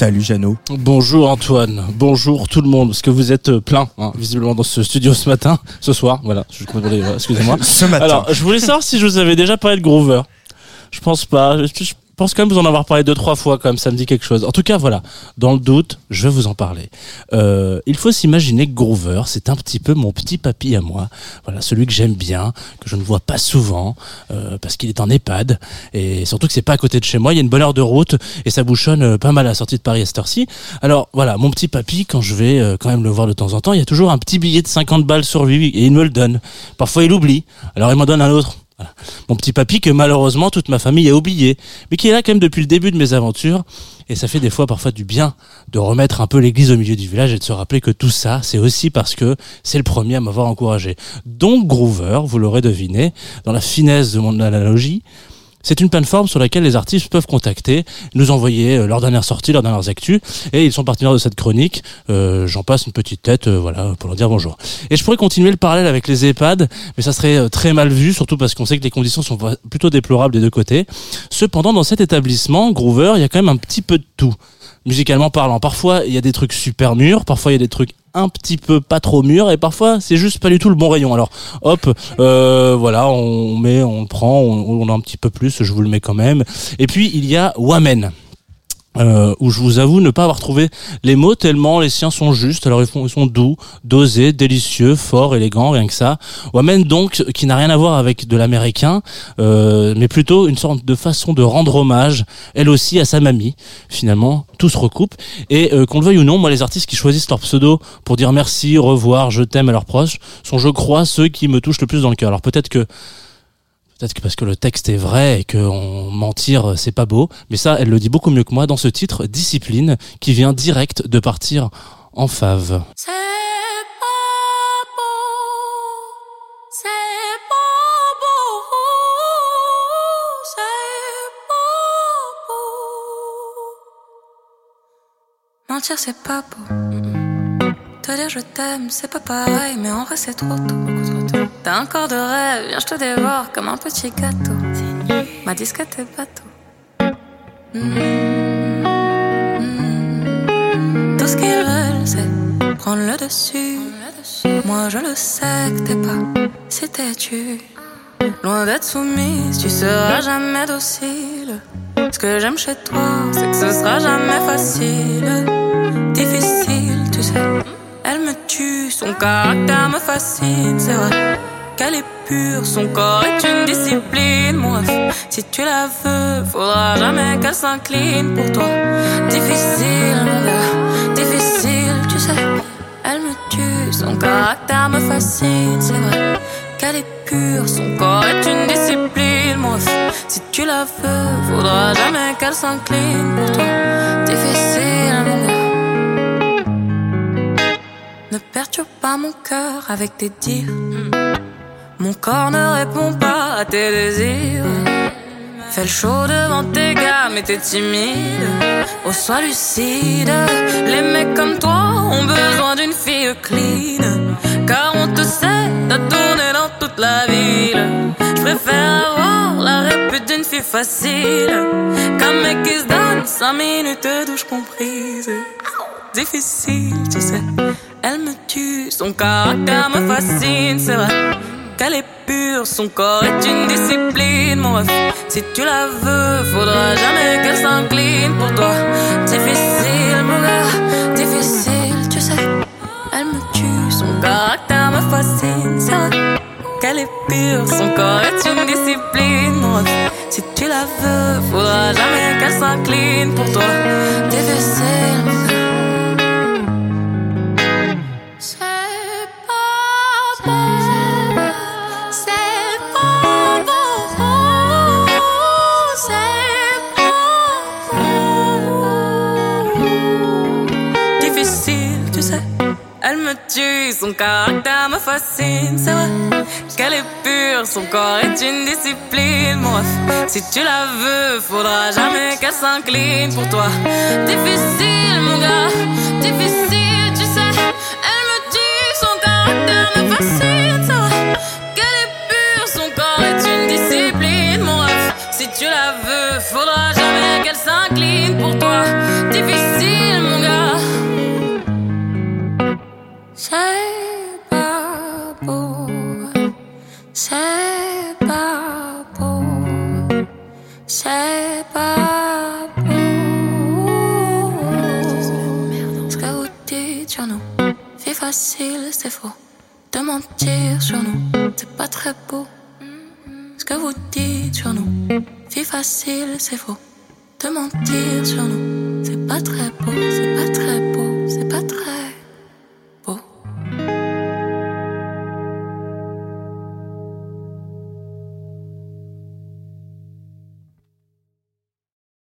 Salut Jeannot. Bonjour Antoine, bonjour tout le monde, parce que vous êtes euh, plein, hein, visiblement dans ce studio ce matin, ce soir, voilà, je excusez-moi. Ce matin. Alors, je voulais savoir si je vous avais déjà parlé de Groover. Je pense pas. Je, je pense quand même vous en avoir parlé deux trois fois quand même ça me dit quelque chose. En tout cas voilà, dans le doute, je vais vous en parler. Euh, il faut s'imaginer que Groover, c'est un petit peu mon petit papy à moi. Voilà, celui que j'aime bien, que je ne vois pas souvent euh, parce qu'il est en EHPAD et surtout que c'est pas à côté de chez moi. Il y a une bonne heure de route et ça bouchonne euh, pas mal à la sortie de Paris à cette heure-ci. Alors voilà, mon petit papy, quand je vais quand même le voir de temps en temps, il y a toujours un petit billet de 50 balles sur lui et il me le donne. Parfois il oublie, alors il m'en donne un autre. Mon petit papy que malheureusement toute ma famille a oublié, mais qui est là quand même depuis le début de mes aventures. Et ça fait des fois parfois du bien de remettre un peu l'église au milieu du village et de se rappeler que tout ça, c'est aussi parce que c'est le premier à m'avoir encouragé. Donc Groover, vous l'aurez deviné, dans la finesse de mon analogie, c'est une plateforme sur laquelle les artistes peuvent contacter, nous envoyer euh, leurs dernières sorties, leurs dernières actus, et ils sont partenaires de cette chronique. Euh, J'en passe une petite tête, euh, voilà, pour leur dire bonjour. Et je pourrais continuer le parallèle avec les EHPAD, mais ça serait euh, très mal vu, surtout parce qu'on sait que les conditions sont plutôt déplorables des deux côtés. Cependant, dans cet établissement, Groover, il y a quand même un petit peu de tout musicalement parlant. Parfois, il y a des trucs super mûrs, parfois il y a des trucs un petit peu pas trop mûr et parfois c'est juste pas du tout le bon rayon. Alors hop, euh, voilà, on met, on prend, on, on, a un petit peu plus, je vous le mets quand même. Et puis il y a Wamen. Euh, où je vous avoue ne pas avoir trouvé les mots tellement les siens sont justes. Alors ils, sont doux, dosés, délicieux, forts, élégants, rien que ça. Wamen donc qui n'a rien à voir avec de l'américain, euh, mais plutôt une sorte de façon de rendre hommage, elle aussi à sa mamie. Finalement, tout se recoupe et euh, qu'on le veuille ou non, moi les artistes qui choisissent leur pseudo pour dire merci, revoir, je t'aime à leurs proches sont, je crois, ceux qui me touchent le plus dans le cœur. Alors peut-être que Peut-être que parce que le texte est vrai et que on mentir c'est pas beau, mais ça elle le dit beaucoup mieux que moi dans ce titre Discipline qui vient direct de partir en fave. Mentir c'est pas beau. Te dire je t'aime c'est pas pareil, mais en vrai c'est trop tôt. T'as un corps de rêve, viens je te dévore comme un petit gâteau. Ma disquette est bateau. Mmh, mmh. Tout ce qu'ils veulent c'est prendre le dessus. Moi je le sais que t'es pas si tu Loin d'être soumise, tu seras jamais docile. Ce que j'aime chez toi, c'est que ce sera jamais facile. Difficile, tu sais. Elle me tue, son caractère me fascine, c'est vrai qu'elle est pure, son corps est une discipline. Moi, si tu la veux, faudra jamais qu'elle s'incline pour toi. Difficile, mon gars, difficile, tu sais. Elle me tue, son caractère me fascine, c'est vrai qu'elle est pure, son corps est une discipline. Moi, si tu la veux, faudra jamais qu'elle s'incline Ne perturbe pas mon cœur avec tes dires. Mon corps ne répond pas à tes désirs. Fais le show devant tes gars, mais t'es timide. Oh, sois lucide. Les mecs comme toi ont besoin d'une fille clean. Car on te sait, t'as tourné dans toute la ville. Je préfère avoir la répute d'une fille facile. Qu'un mec qui se donne 5 minutes de douche comprise. Difficile, tu sais. Elle me tue, son caractère me fascine, c'est vrai qu'elle est pure, son corps est une discipline, mon ref. Si tu la veux, faudra jamais qu'elle s'incline pour toi. Difficile, mon gars, difficile, tu sais. Elle me tue, son caractère me fascine, c'est vrai qu'elle est pure, son corps est une discipline, mon ref. Si tu la veux, faudra jamais qu'elle s'incline pour toi. Difficile, mon gars. Elle me tue, son caractère me fascine, c'est vrai qu'elle est pure, son corps est une discipline, mon. Si tu la veux, faudra jamais qu'elle s'incline pour toi. Difficile, mon gars, difficile, c'est pas. Ce que vous dites sur nous, vie facile, c'est faux. De mentir sur nous, c'est pas très beau. Ce que vous dites sur nous, vie facile, c'est faux. De mentir sur nous, c'est pas très beau, c'est pas très beau.